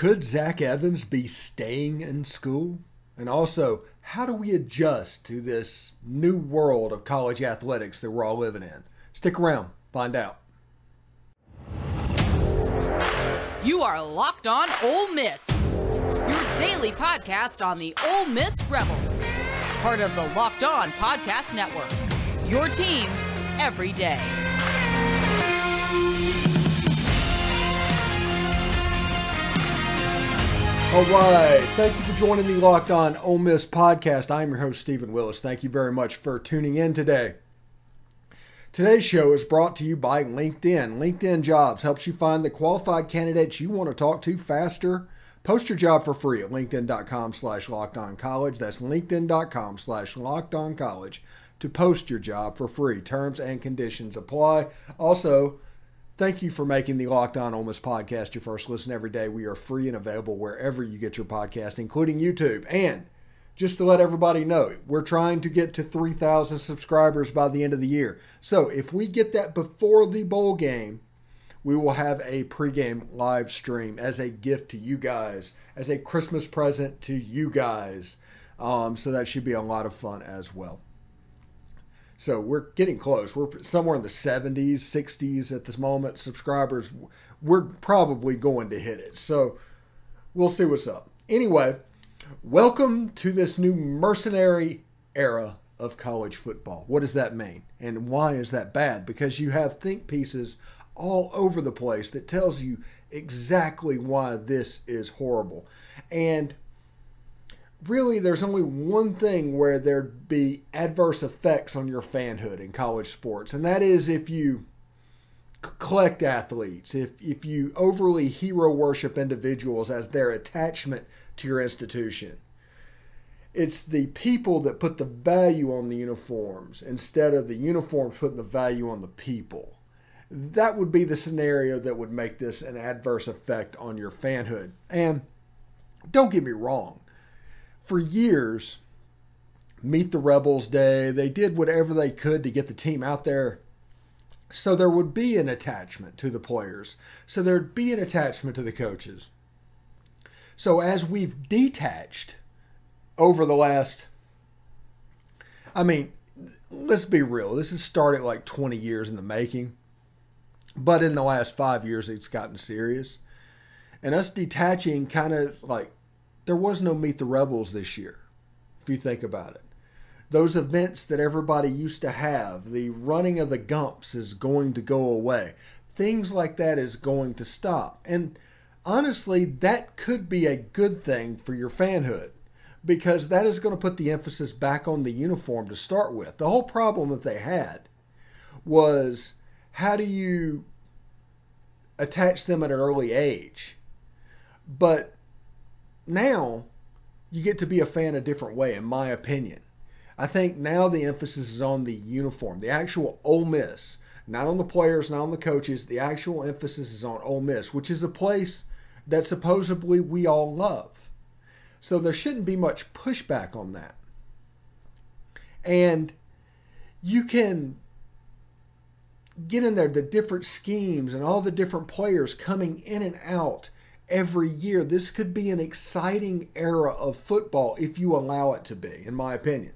could Zach Evans be staying in school? And also, how do we adjust to this new world of college athletics that we're all living in? Stick around, find out. You are Locked On Ole Miss, your daily podcast on the Ole Miss Rebels, part of the Locked On Podcast Network. Your team every day. All right. Thank you for joining the Locked On Ole Miss podcast. I'm your host, Stephen Willis. Thank you very much for tuning in today. Today's show is brought to you by LinkedIn. LinkedIn Jobs helps you find the qualified candidates you want to talk to faster. Post your job for free at linkedin.com slash college. That's linkedin.com slash college to post your job for free. Terms and conditions apply. Also, Thank you for making the Locked On Ole Miss podcast your first listen every day. We are free and available wherever you get your podcast, including YouTube. And just to let everybody know, we're trying to get to 3,000 subscribers by the end of the year. So if we get that before the bowl game, we will have a pregame live stream as a gift to you guys, as a Christmas present to you guys. Um, so that should be a lot of fun as well. So we're getting close. We're somewhere in the 70s, 60s at this moment. Subscribers, we're probably going to hit it. So we'll see what's up. Anyway, welcome to this new mercenary era of college football. What does that mean? And why is that bad? Because you have think pieces all over the place that tells you exactly why this is horrible. And really there's only one thing where there'd be adverse effects on your fanhood in college sports, and that is if you collect athletes, if, if you overly hero worship individuals as their attachment to your institution. It's the people that put the value on the uniforms instead of the uniforms putting the value on the people. That would be the scenario that would make this an adverse effect on your fanhood. And don't get me wrong, for years, Meet the Rebels Day, they did whatever they could to get the team out there. So there would be an attachment to the players. So there'd be an attachment to the coaches. So as we've detached over the last, I mean, let's be real. This has started like 20 years in the making. But in the last five years, it's gotten serious. And us detaching kind of like there was no Meet the Rebels this year, if you think about it. Those events that everybody used to have, the running of the Gumps is going to go away. Things like that is going to stop. And honestly, that could be a good thing for your fanhood because that is going to put the emphasis back on the uniform to start with. The whole problem that they had was how do you attach them at an early age? But now you get to be a fan a different way, in my opinion. I think now the emphasis is on the uniform, the actual Ole Miss, not on the players, not on the coaches. The actual emphasis is on Ole Miss, which is a place that supposedly we all love. So there shouldn't be much pushback on that. And you can get in there the different schemes and all the different players coming in and out every year. This could be an exciting era of football if you allow it to be, in my opinion,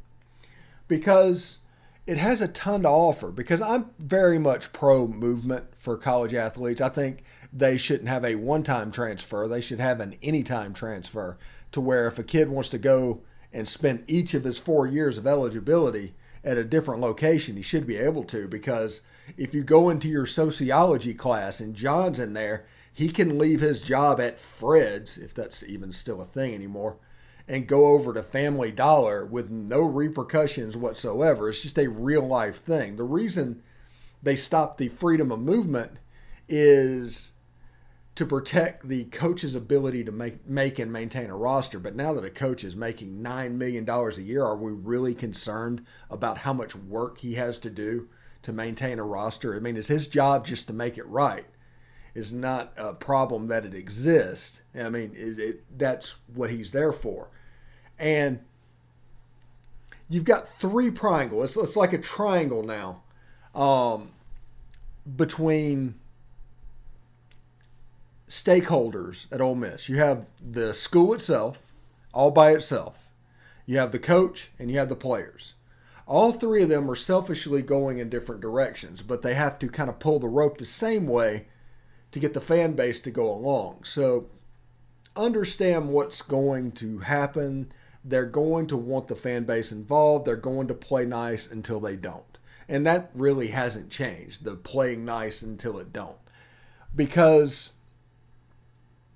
because it has a ton to offer. Because I'm very much pro movement for college athletes. I think they shouldn't have a one time transfer, they should have an anytime transfer to where if a kid wants to go and spend each of his four years of eligibility at a different location, he should be able to because if you go into your sociology class and John's in there he can leave his job at Fred's, if that's even still a thing anymore, and go over to Family Dollar with no repercussions whatsoever. It's just a real life thing. The reason they stopped the freedom of movement is to protect the coach's ability to make make and maintain a roster. But now that a coach is making nine million dollars a year, are we really concerned about how much work he has to do to maintain a roster? I mean, it's his job just to make it right is not a problem that it exists. I mean, it, it, that's what he's there for. And you've got three triangles. It's, it's like a triangle now um, between stakeholders at Ole Miss. You have the school itself, all by itself. You have the coach and you have the players. All three of them are selfishly going in different directions, but they have to kind of pull the rope the same way to get the fan base to go along. So understand what's going to happen. They're going to want the fan base involved. They're going to play nice until they don't. And that really hasn't changed, the playing nice until it don't. Because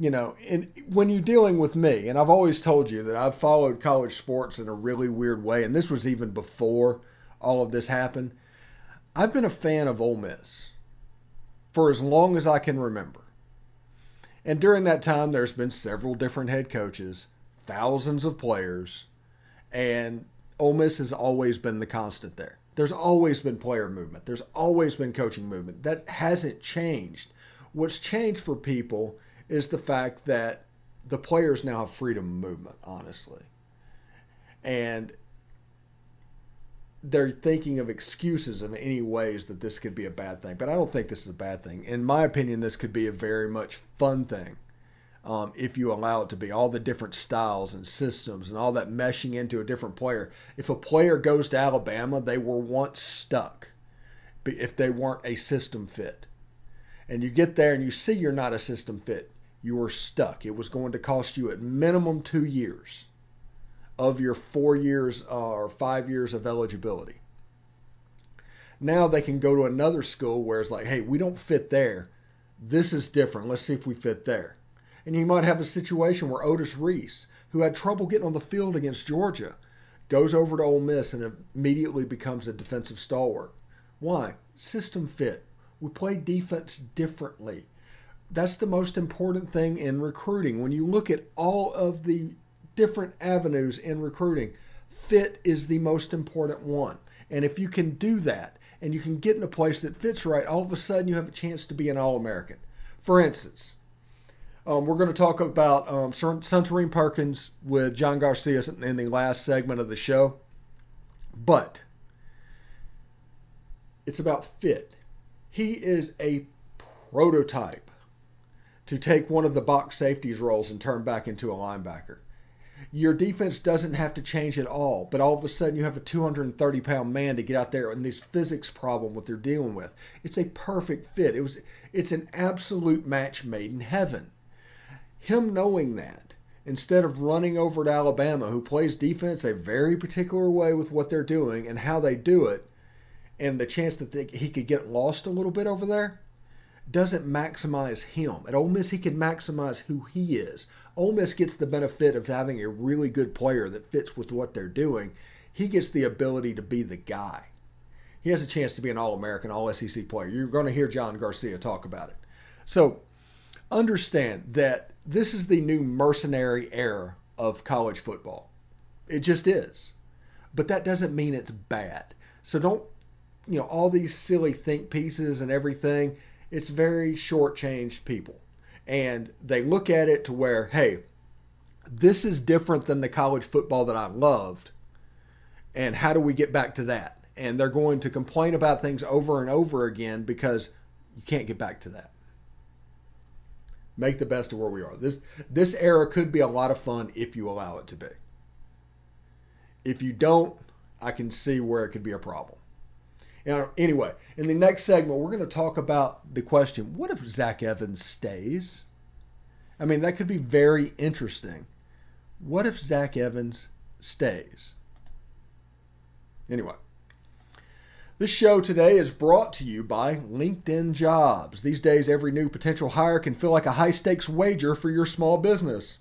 you know, in, when you're dealing with me, and I've always told you that I've followed college sports in a really weird way, and this was even before all of this happened. I've been a fan of Ole Miss for as long as I can remember. And during that time, there's been several different head coaches, thousands of players, and Ole Miss has always been the constant there. There's always been player movement. There's always been coaching movement. That hasn't changed. What's changed for people is the fact that the players now have freedom of movement, honestly. And they're thinking of excuses in any ways that this could be a bad thing. But I don't think this is a bad thing. In my opinion, this could be a very much fun thing um, if you allow it to be. All the different styles and systems and all that meshing into a different player. If a player goes to Alabama, they were once stuck if they weren't a system fit. And you get there and you see you're not a system fit you were stuck. It was going to cost you at minimum two years of your four years uh, or five years of eligibility. Now they can go to another school where it's like, hey, we don't fit there. This is different. Let's see if we fit there. And you might have a situation where Otis Reese, who had trouble getting on the field against Georgia, goes over to Ole Miss and immediately becomes a defensive stalwart. Why? System fit. We play defense differently that's the most important thing in recruiting. When you look at all of the different avenues in recruiting, fit is the most important one. And if you can do that and you can get in a place that fits right, all of a sudden you have a chance to be an All American. For instance, um, we're going to talk about um, Suntarine Perkins with John Garcia in the last segment of the show. But it's about fit. He is a prototype to take one of the box safeties roles and turn back into a linebacker. Your defense doesn't have to change at all, but all of a sudden you have a 230 pound man to get out there and this physics problem what they're dealing with. It's a perfect fit. It was it's an absolute match made in heaven. Him knowing that, instead of running over to Alabama, who plays defense a very particular way with what they're doing and how they do it, and the chance that they, he could get lost a little bit over there, doesn't maximize him. At Ole Miss, he can maximize who he is. Ole Miss gets the benefit of having a really good player that fits with what they're doing. He gets the ability to be the guy. He has a chance to be an All American, All SEC player. You're going to hear John Garcia talk about it. So understand that this is the new mercenary era of college football. It just is. But that doesn't mean it's bad. So don't, you know, all these silly think pieces and everything it's very shortchanged people. And they look at it to where, hey, this is different than the college football that I loved. And how do we get back to that? And they're going to complain about things over and over again because you can't get back to that. Make the best of where we are. This this era could be a lot of fun if you allow it to be. If you don't, I can see where it could be a problem. Anyway, in the next segment, we're going to talk about the question what if Zach Evans stays? I mean, that could be very interesting. What if Zach Evans stays? Anyway, this show today is brought to you by LinkedIn Jobs. These days, every new potential hire can feel like a high stakes wager for your small business.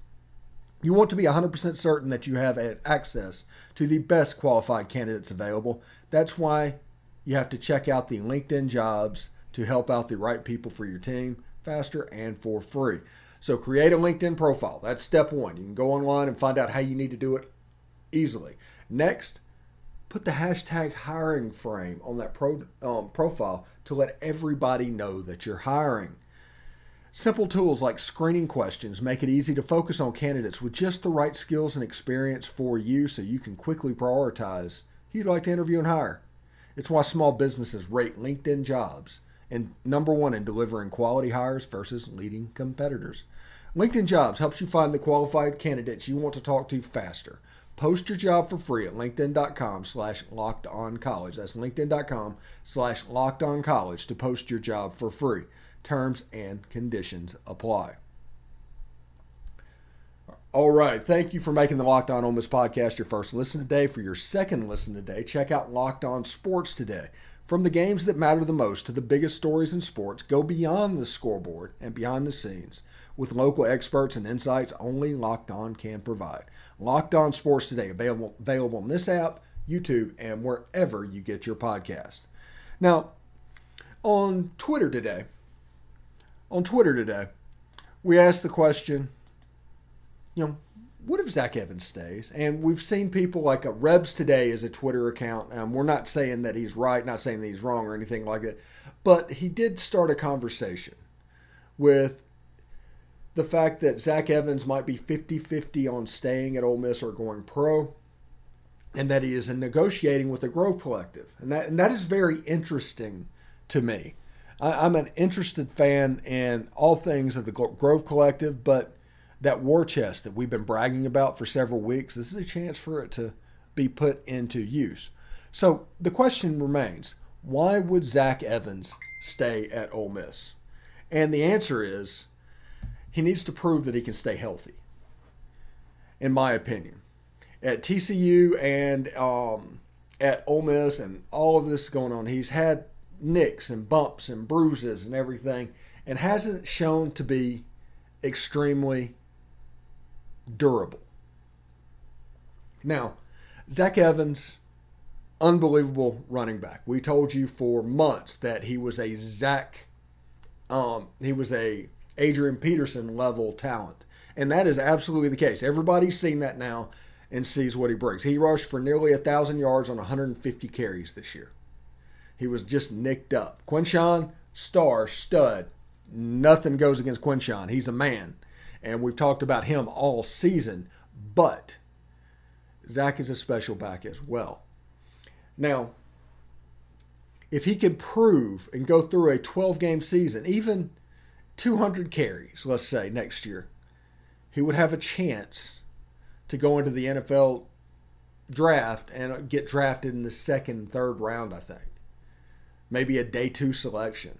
You want to be 100% certain that you have access to the best qualified candidates available. That's why you have to check out the LinkedIn jobs to help out the right people for your team faster and for free. So create a LinkedIn profile. That's step one. You can go online and find out how you need to do it easily. Next, put the hashtag hiring frame on that pro, um, profile to let everybody know that you're hiring. Simple tools like screening questions make it easy to focus on candidates with just the right skills and experience for you so you can quickly prioritize who you'd like to interview and hire. It's why small businesses rate LinkedIn jobs and number one in delivering quality hires versus leading competitors. LinkedIn Jobs helps you find the qualified candidates you want to talk to faster. Post your job for free at linkedin.com slash locked on college. That's linkedin.com slash locked on college to post your job for free. Terms and conditions apply. All right. Thank you for making the Locked On Ole Miss podcast your first listen today. For your second listen today, check out Locked On Sports today. From the games that matter the most to the biggest stories in sports, go beyond the scoreboard and behind the scenes with local experts and insights only Locked On can provide. Locked On Sports Today, available, available on this app, YouTube, and wherever you get your podcast. Now, on Twitter today, on Twitter today, we asked the question, you know, what if Zach Evans stays? And we've seen people like a Rebs Today is a Twitter account. and we're not saying that he's right, not saying that he's wrong or anything like that, but he did start a conversation with the fact that Zach Evans might be 50 50 on staying at Ole Miss or going pro, and that he is negotiating with the Grove Collective. And that, and that is very interesting to me. I, am an interested fan in all things of the Grove Collective, but that war chest that we've been bragging about for several weeks, this is a chance for it to be put into use. So the question remains why would Zach Evans stay at Ole Miss? And the answer is he needs to prove that he can stay healthy, in my opinion. At TCU and um, at Ole Miss and all of this going on, he's had nicks and bumps and bruises and everything, and hasn't shown to be extremely durable. Now, Zach Evans, unbelievable running back. We told you for months that he was a Zach, um, he was a Adrian Peterson level talent. And that is absolutely the case. Everybody's seen that now and sees what he brings. He rushed for nearly a 1,000 yards on 150 carries this year. He was just nicked up. Quinshon, star, stud. Nothing goes against Quinshon. He's a man. And we've talked about him all season. But Zach is a special back as well. Now, if he can prove and go through a 12 game season, even 200 carries, let's say, next year, he would have a chance to go into the NFL draft and get drafted in the second, third round, I think. Maybe a day two selection.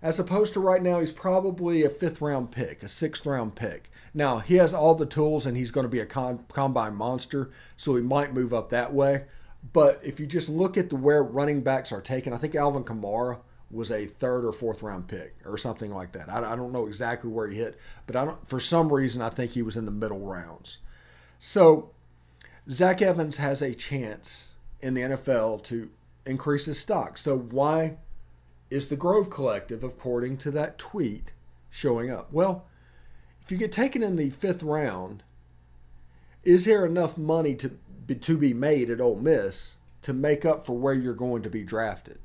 As opposed to right now, he's probably a fifth round pick, a sixth round pick. Now, he has all the tools and he's going to be a con- combine monster, so he might move up that way. But if you just look at the where running backs are taken, I think Alvin Kamara was a third or fourth round pick or something like that. I, I don't know exactly where he hit, but I don't. For some reason, I think he was in the middle rounds. So Zach Evans has a chance in the NFL to increase his stock. So why is the Grove Collective, according to that tweet, showing up? Well, if you get taken in the fifth round, is there enough money to be, to be made at Ole Miss to make up for where you're going to be drafted?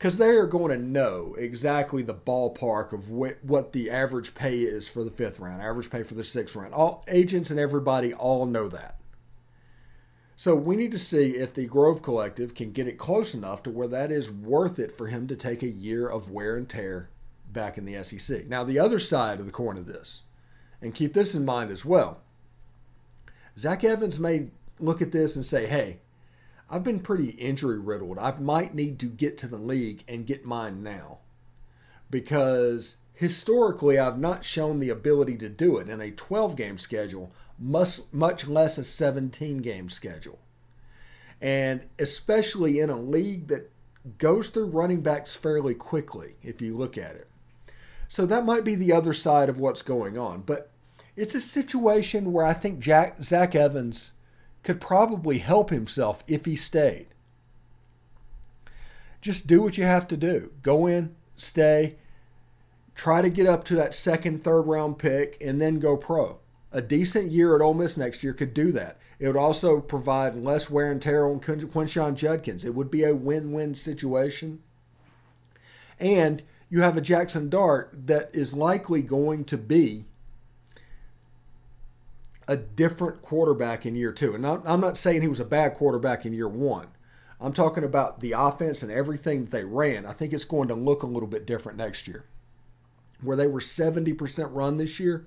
because they are going to know exactly the ballpark of wh- what the average pay is for the fifth round, average pay for the sixth round. All agents and everybody all know that. So we need to see if the Grove Collective can get it close enough to where that is worth it for him to take a year of wear and tear back in the SEC. Now, the other side of the coin of this, and keep this in mind as well, Zach Evans may look at this and say, hey, I've been pretty injury riddled. I might need to get to the league and get mine now because historically I've not shown the ability to do it in a 12 game schedule, much, much less a 17 game schedule. And especially in a league that goes through running backs fairly quickly, if you look at it. So that might be the other side of what's going on. But it's a situation where I think Jack, Zach Evans could probably help himself if he stayed. Just do what you have to do. Go in, stay, try to get up to that second, third round pick, and then go pro. A decent year at Ole Miss next year could do that. It would also provide less wear and tear on Quinshon Judkins. It would be a win win situation. And you have a Jackson Dart that is likely going to be a different quarterback in year two. And I'm not saying he was a bad quarterback in year one. I'm talking about the offense and everything that they ran. I think it's going to look a little bit different next year. Where they were 70% run this year,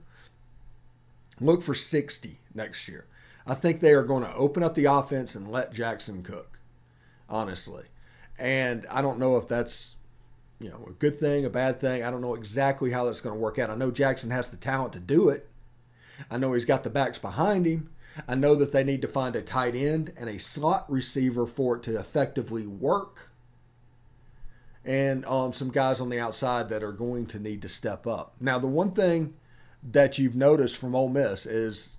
look for 60 next year. I think they are going to open up the offense and let Jackson cook, honestly. And I don't know if that's you know a good thing, a bad thing. I don't know exactly how that's going to work out. I know Jackson has the talent to do it. I know he's got the backs behind him. I know that they need to find a tight end and a slot receiver for it to effectively work. And um, some guys on the outside that are going to need to step up. Now, the one thing that you've noticed from Ole Miss is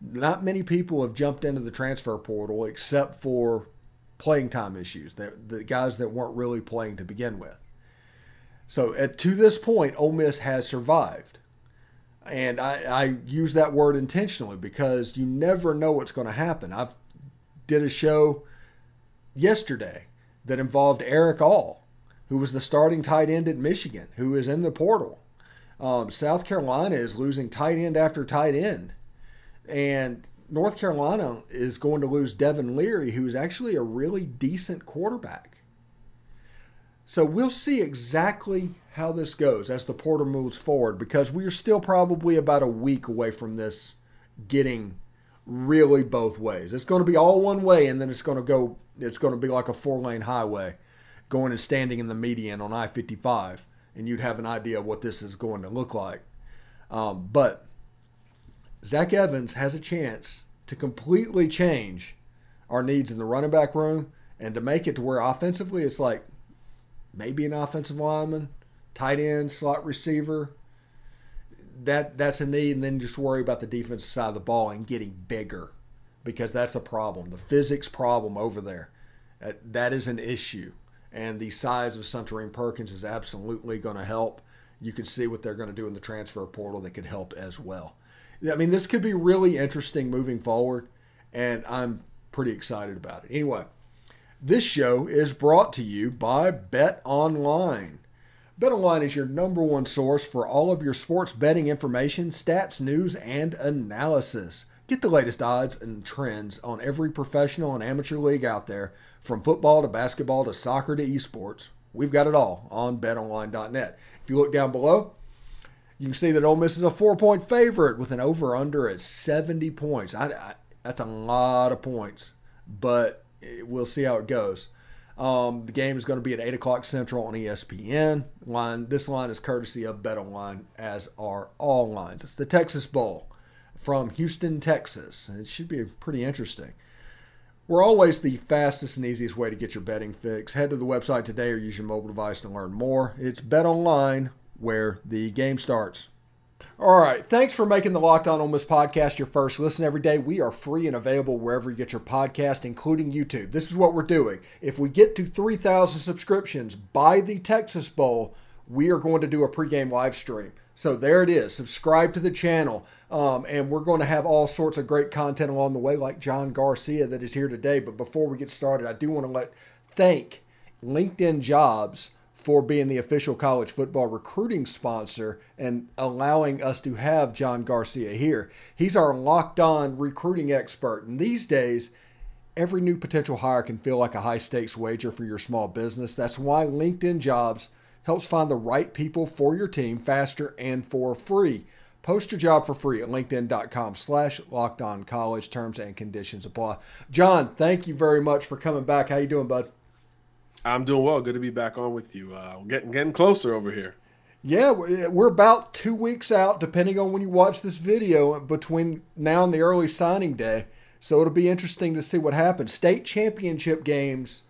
not many people have jumped into the transfer portal except for playing time issues. The, the guys that weren't really playing to begin with. So at, to this point, Ole Miss has survived. And I, I use that word intentionally because you never know what's going to happen. I've did a show yesterday that involved Eric All, who was the starting tight end at Michigan, who is in the portal. Um, South Carolina is losing tight end after tight end. And North Carolina is going to lose Devin Leary, who's actually a really decent quarterback. So we'll see exactly how this goes as the portal moves forward because we're still probably about a week away from this getting really both ways. It's going to be all one way and then it's going to go it's going to be like a four-lane highway going and standing in the median on I-55 and you'd have an idea of what this is going to look like. Um, but Zach Evans has a chance to completely change our needs in the running back room and to make it to where offensively it's like maybe an offensive lineman, tight end, slot receiver. That that's a need, and then just worry about the defensive side of the ball and getting bigger, because that's a problem. The physics problem over there, that is an issue, and the size of Suntarine Perkins is absolutely going to help. You can see what they're going to do in the transfer portal that could help as well. I mean, this could be really interesting moving forward, and I'm pretty excited about it. Anyway, this show is brought to you by Bet Online. Bet Online is your number one source for all of your sports betting information, stats, news, and analysis. Get the latest odds and trends on every professional and amateur league out there, from football to basketball to soccer to esports. We've got it all on betonline.net. If you look down below, you can see that Ole Miss is a four point favorite with an over under at 70 points. I, I, that's a lot of points, but we'll see how it goes. Um, the game is going to be at 8 o'clock Central on ESPN. Line This line is courtesy of BetOnline, as are all lines. It's the Texas Bowl from Houston, Texas. It should be pretty interesting. We're always the fastest and easiest way to get your betting fix. Head to the website today or use your mobile device to learn more. It's Bet Online where the game starts. All right. Thanks for making the Locked On Ole Miss podcast your first listen every day. We are free and available wherever you get your podcast, including YouTube. This is what we're doing. If we get to 3,000 subscriptions by the Texas Bowl, we are going to do a pregame live stream. So there it is. Subscribe to the channel. Um, and we're going to have all sorts of great content along the way, like John Garcia that is here today. But before we get started, I do want to let thank LinkedIn Jobs for being the official college football recruiting sponsor and allowing us to have John Garcia here. He's our locked on recruiting expert. And these days, every new potential hire can feel like a high stakes wager for your small business. That's why LinkedIn Jobs helps find the right people for your team faster and for free. Post your job for free at linkedin.com slash locked on college. Terms and conditions apply. John, thank you very much for coming back. How you doing, bud? I'm doing well. Good to be back on with you. Uh, we're getting getting closer over here. Yeah, we're about two weeks out, depending on when you watch this video, between now and the early signing day. So it'll be interesting to see what happens. State championship games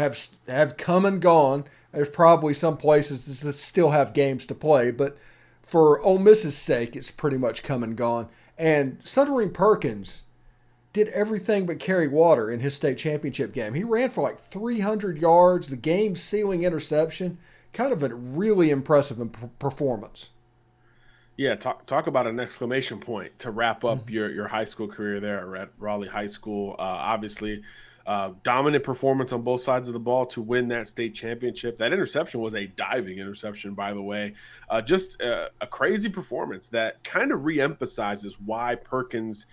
have have come and gone. There's probably some places that still have games to play, but for Ole Miss's sake, it's pretty much come and gone. And Suntarine Perkins did everything but carry water in his state championship game. He ran for like 300 yards, the game sealing interception. Kind of a really impressive performance. Yeah, talk talk about an exclamation point to wrap up mm-hmm. your your high school career there at Raleigh High School. Uh, obviously, uh, dominant performance on both sides of the ball to win that state championship. That interception was a diving interception, by the way. Uh, just a, a crazy performance that kind of reemphasizes why Perkins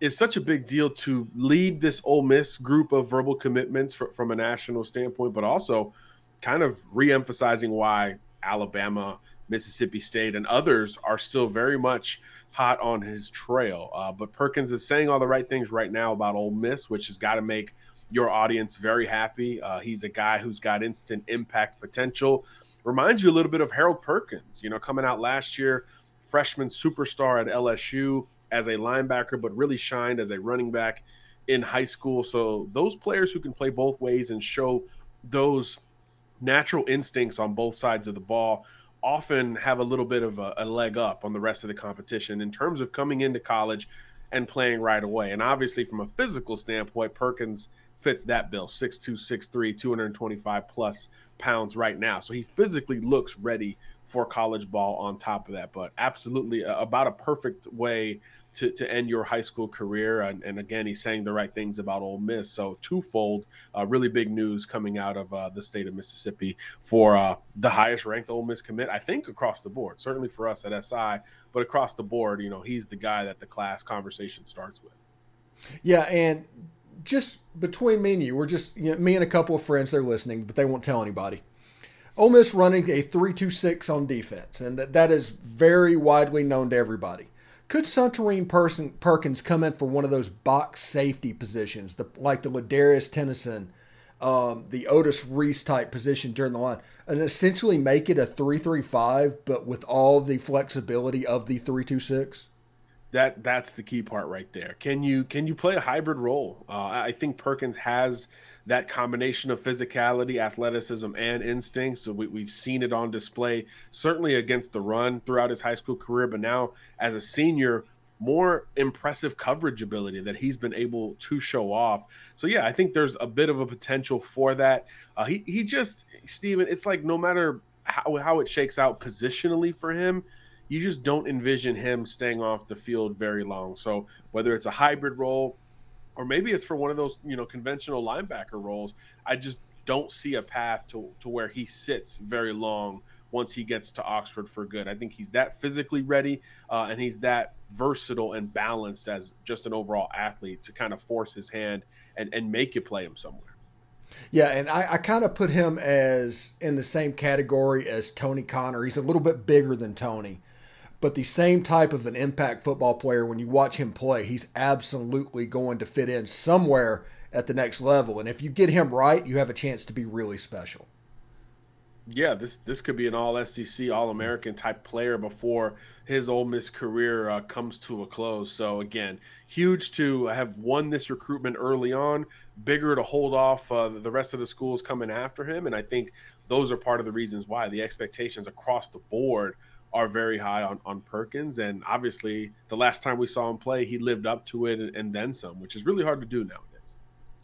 is such a big deal to lead this Ole Miss group of verbal commitments for, from a national standpoint, but also kind of re-emphasizing why Alabama, Mississippi State, and others are still very much hot on his trail. Uh, but Perkins is saying all the right things right now about Ole Miss, which has got to make your audience very happy. Uh, he's a guy who's got instant impact potential. Reminds you a little bit of Harold Perkins, you know, coming out last year, freshman superstar at LSU as a linebacker, but really shined as a running back in high school. So those players who can play both ways and show those natural instincts on both sides of the ball often have a little bit of a, a, leg up on the rest of the competition in terms of coming into college and playing right away. And obviously, from a physical standpoint, Perkins fits that bill 6'2, 6'3, 225 plus pounds right now. So he physically looks ready for college ball on top of that. But absolutely about a perfect way to, to end your high school career. And, and again, he's saying the right things about Ole Miss. So twofold, uh, really big news coming out of uh, the state of Mississippi for uh, the highest ranked Ole Miss commit, I think across the board, certainly for us at SI, but across the board, you know, he's the guy that the class conversation starts with. Yeah. And just between me and you, we're just, you know, me and a couple of friends, they're listening, but they won't tell anybody. Ole Miss running a 3-2-6 on defense, and that, that is very widely known to everybody. Could Suntarine Person, Perkins come in for one of those box safety positions, the, like the Ladarius Tennison, um, the Otis Reese type position during the line, and essentially make it a three-three-five, but with all the flexibility of the three-two-six? That that's the key part right there. Can you can you play a hybrid role? Uh, I think Perkins has that combination of physicality, athleticism, and instinct. So we, have seen it on display, certainly against the run throughout his high school career, but now as a senior, more impressive coverage ability that he's been able to show off. So yeah, I think there's a bit of a potential for that. Uh, he he just Stephen, it's like no matter how how it shakes out positionally for him, you just don't envision him staying off the field very long. So whether it's a hybrid role, or maybe it's for one of those you know conventional linebacker roles. I just don't see a path to to where he sits very long once he gets to Oxford for good. I think he's that physically ready uh, and he's that versatile and balanced as just an overall athlete to kind of force his hand and, and make you play him somewhere. Yeah, and I, I kind of put him as in the same category as Tony Connor. He's a little bit bigger than Tony, but the same type of an impact football player, when you watch him play, he's absolutely going to fit in somewhere at the next level. And if you get him right, you have a chance to be really special. Yeah, this this could be an All SEC, All American type player before his Ole Miss career uh, comes to a close. So again, huge to have won this recruitment early on. Bigger to hold off uh, the rest of the schools coming after him, and I think those are part of the reasons why the expectations across the board are very high on, on Perkins. And obviously, the last time we saw him play, he lived up to it and, and, then some, which is really hard to do nowadays.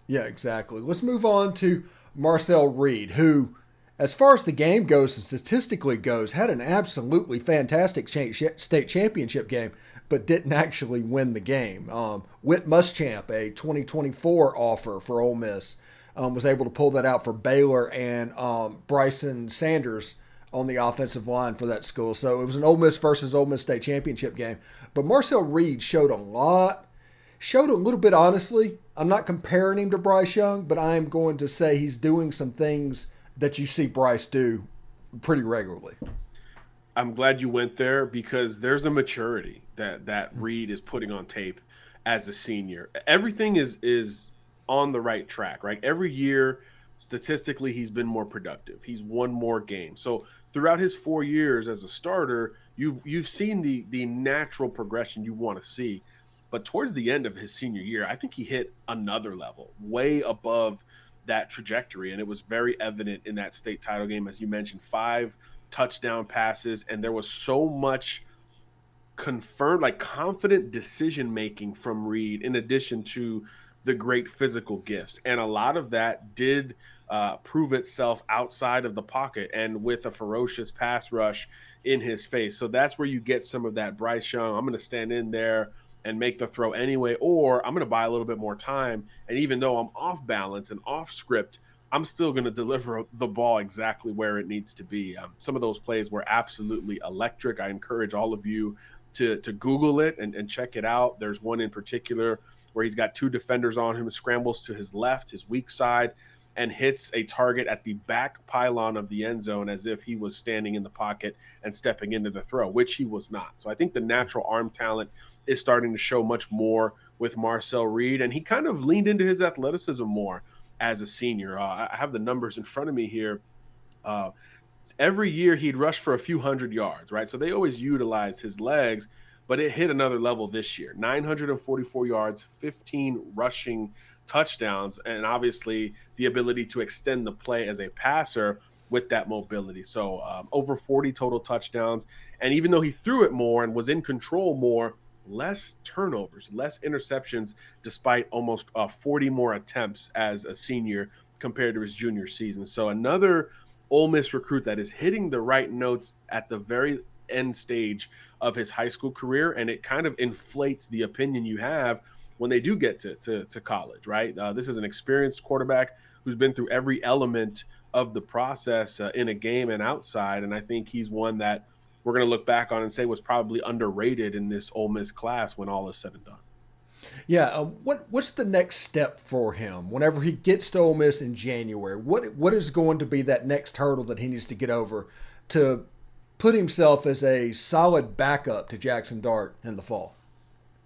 Yeah, exactly. Let's move on to Marcel Reed, who, as far as the game goes and statistically goes, had an absolutely fantastic state championship game, but didn't actually win the game. Um, Whit Muschamp, a 2024 offer for Ole Miss, um, was able to pull that out for Baylor, and um, Bryson Sanders on the offensive line for that school. So it was an Ole Miss versus Ole Miss state championship game. But Marcel Reed showed a lot, showed a little bit honestly. I'm not comparing him to Bryce Young, but I am going to say he's doing some things that you see Bryce do pretty regularly. I'm glad you went there because there's a maturity that that Reed is putting on tape as a senior. Everything is is on the right track, right? Every year statistically he's been more productive. He's won more games. So throughout his 4 years as a starter, you've you've seen the the natural progression you want to see. But towards the end of his senior year, I think he hit another level, way above that trajectory and it was very evident in that state title game as you mentioned, 5 touchdown passes and there was so much confirmed like confident decision making from Reed in addition to the great physical gifts. And a lot of that did uh, prove itself outside of the pocket and with a ferocious pass rush in his face. So that's where you get some of that Bryce Young. I'm going to stand in there and make the throw anyway, or I'm going to buy a little bit more time. And even though I'm off balance and off script, I'm still going to deliver the ball exactly where it needs to be. Um, some of those plays were absolutely electric. I encourage all of you to to Google it and, and check it out. There's one in particular where he's got two defenders on him, scrambles to his left, his weak side, and hits a target at the back pylon of the end zone as if he was standing in the pocket and stepping into the throw, which he was not. So I think the natural arm talent is starting to show much more with Marcel Reed, and he kind of leaned into his athleticism more as a senior. Uh, I have the numbers in front of me here. Uh, every year he'd rush for a few hundred yards, right? So they always utilized his legs, but it hit another level this year 944 yards, 15 rushing touchdowns, and obviously the ability to extend the play as a passer with that mobility. So um, over 40 total touchdowns. And even though he threw it more and was in control more, less turnovers, less interceptions, despite almost uh, 40 more attempts as a senior compared to his junior season. So another Ole Miss recruit that is hitting the right notes at the very end stage of his high school career, and it kind of inflates the opinion you have when they do get to to, to college. Right? Uh, this is an experienced quarterback who's been through every element of the process uh, in a game and outside, and I think he's one that we're going to look back on and say was probably underrated in this Ole Miss class when all is said and done. Yeah, uh, what what's the next step for him whenever he gets to Ole Miss in January? What what is going to be that next hurdle that he needs to get over to put himself as a solid backup to Jackson Dart in the fall?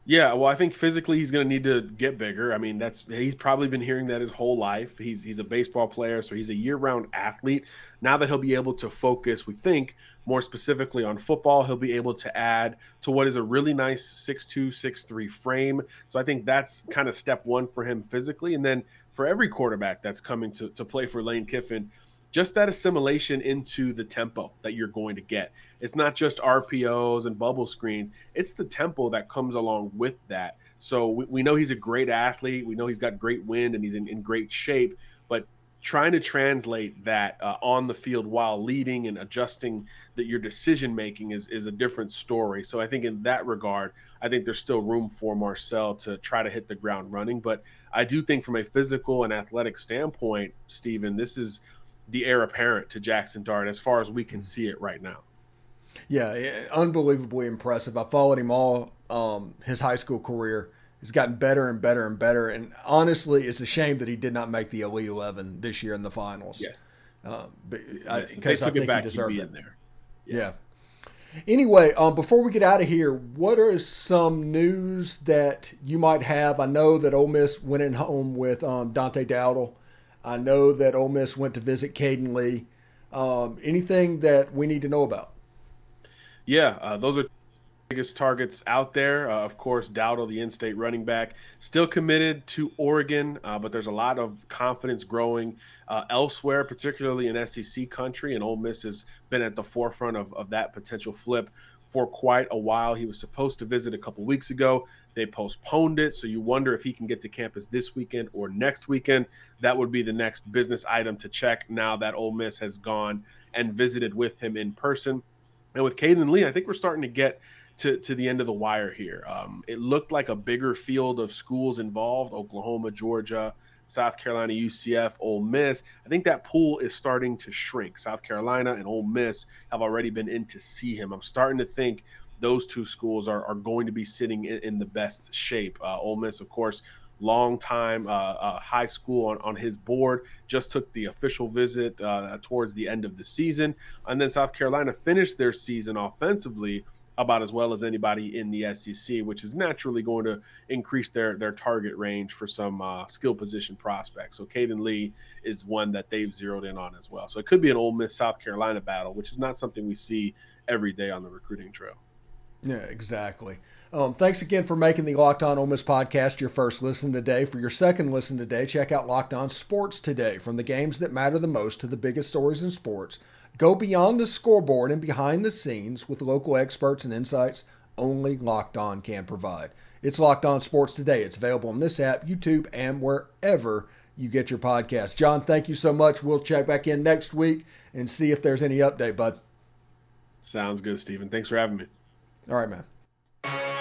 Yeah, well, I think physically he's going to need to get bigger. I mean, that's he's probably been hearing that his whole life. He's he's a baseball player, so he's a year-round athlete. Now that he'll be able to focus, we think more specifically on football, he'll be able to add to what is a really nice six-two, six-three frame. So I think that's kind of step one for him physically, and then for every quarterback that's coming to to play for Lane Kiffin, just that assimilation into the tempo that you're going to get. It's not just RPOs and bubble screens, it's the tempo that comes along with that. So we, we know he's a great athlete. We know he's got great wind and he's in, in great shape, but trying to translate that uh, on the field while leading and adjusting that your decision making is, is a different story. So I think in that regard, I think there's still room for Marcel to try to hit the ground running. But I do think from a physical and athletic standpoint, Stephen, this is – the heir apparent to Jackson Dart as far as we can see it right now. Yeah, unbelievably impressive. I followed him all um, his high school career. He's gotten better and better and better. And honestly, it's a shame that he did not make the Elite Eleven this year in the finals. Yes, um, because I think back, he deserved it. There. Yeah. yeah. Anyway, um, before we get out of here, what are some news that you might have? I know that Ole Miss went in home with um, Dante Dowdell I know that Ole Miss went to visit Caden Lee. Um, anything that we need to know about? Yeah, uh, those are biggest targets out there. Uh, of course, Dowdell, the in-state running back, still committed to Oregon, uh, but there's a lot of confidence growing uh, elsewhere, particularly in SEC country, and Ole Miss has been at the forefront of, of that potential flip for quite a while. He was supposed to visit a couple weeks ago. They postponed it. So you wonder if he can get to campus this weekend or next weekend. That would be the next business item to check now that Ole Miss has gone and visited with him in person. And with Caden Lee, I think we're starting to get to, to the end of the wire here. Um, it looked like a bigger field of schools involved Oklahoma, Georgia, South Carolina, UCF, Ole Miss. I think that pool is starting to shrink. South Carolina and Ole Miss have already been in to see him. I'm starting to think those two schools are, are going to be sitting in, in the best shape. Uh, Ole Miss, of course, long time uh, uh, high school on, on his board, just took the official visit uh, towards the end of the season. And then South Carolina finished their season offensively about as well as anybody in the SEC, which is naturally going to increase their their target range for some uh, skill position prospects. So Caden Lee is one that they've zeroed in on as well. So it could be an Ole Miss South Carolina battle, which is not something we see every day on the recruiting trail. Yeah, exactly. Um, thanks again for making the Locked On Ole Miss podcast your first listen today. For your second listen today, check out Locked On Sports Today. From the games that matter the most to the biggest stories in sports, go beyond the scoreboard and behind the scenes with local experts and insights only Locked On can provide. It's Locked On Sports Today. It's available on this app, YouTube, and wherever you get your podcast. John, thank you so much. We'll check back in next week and see if there's any update, bud. Sounds good, Stephen. Thanks for having me. All right, man.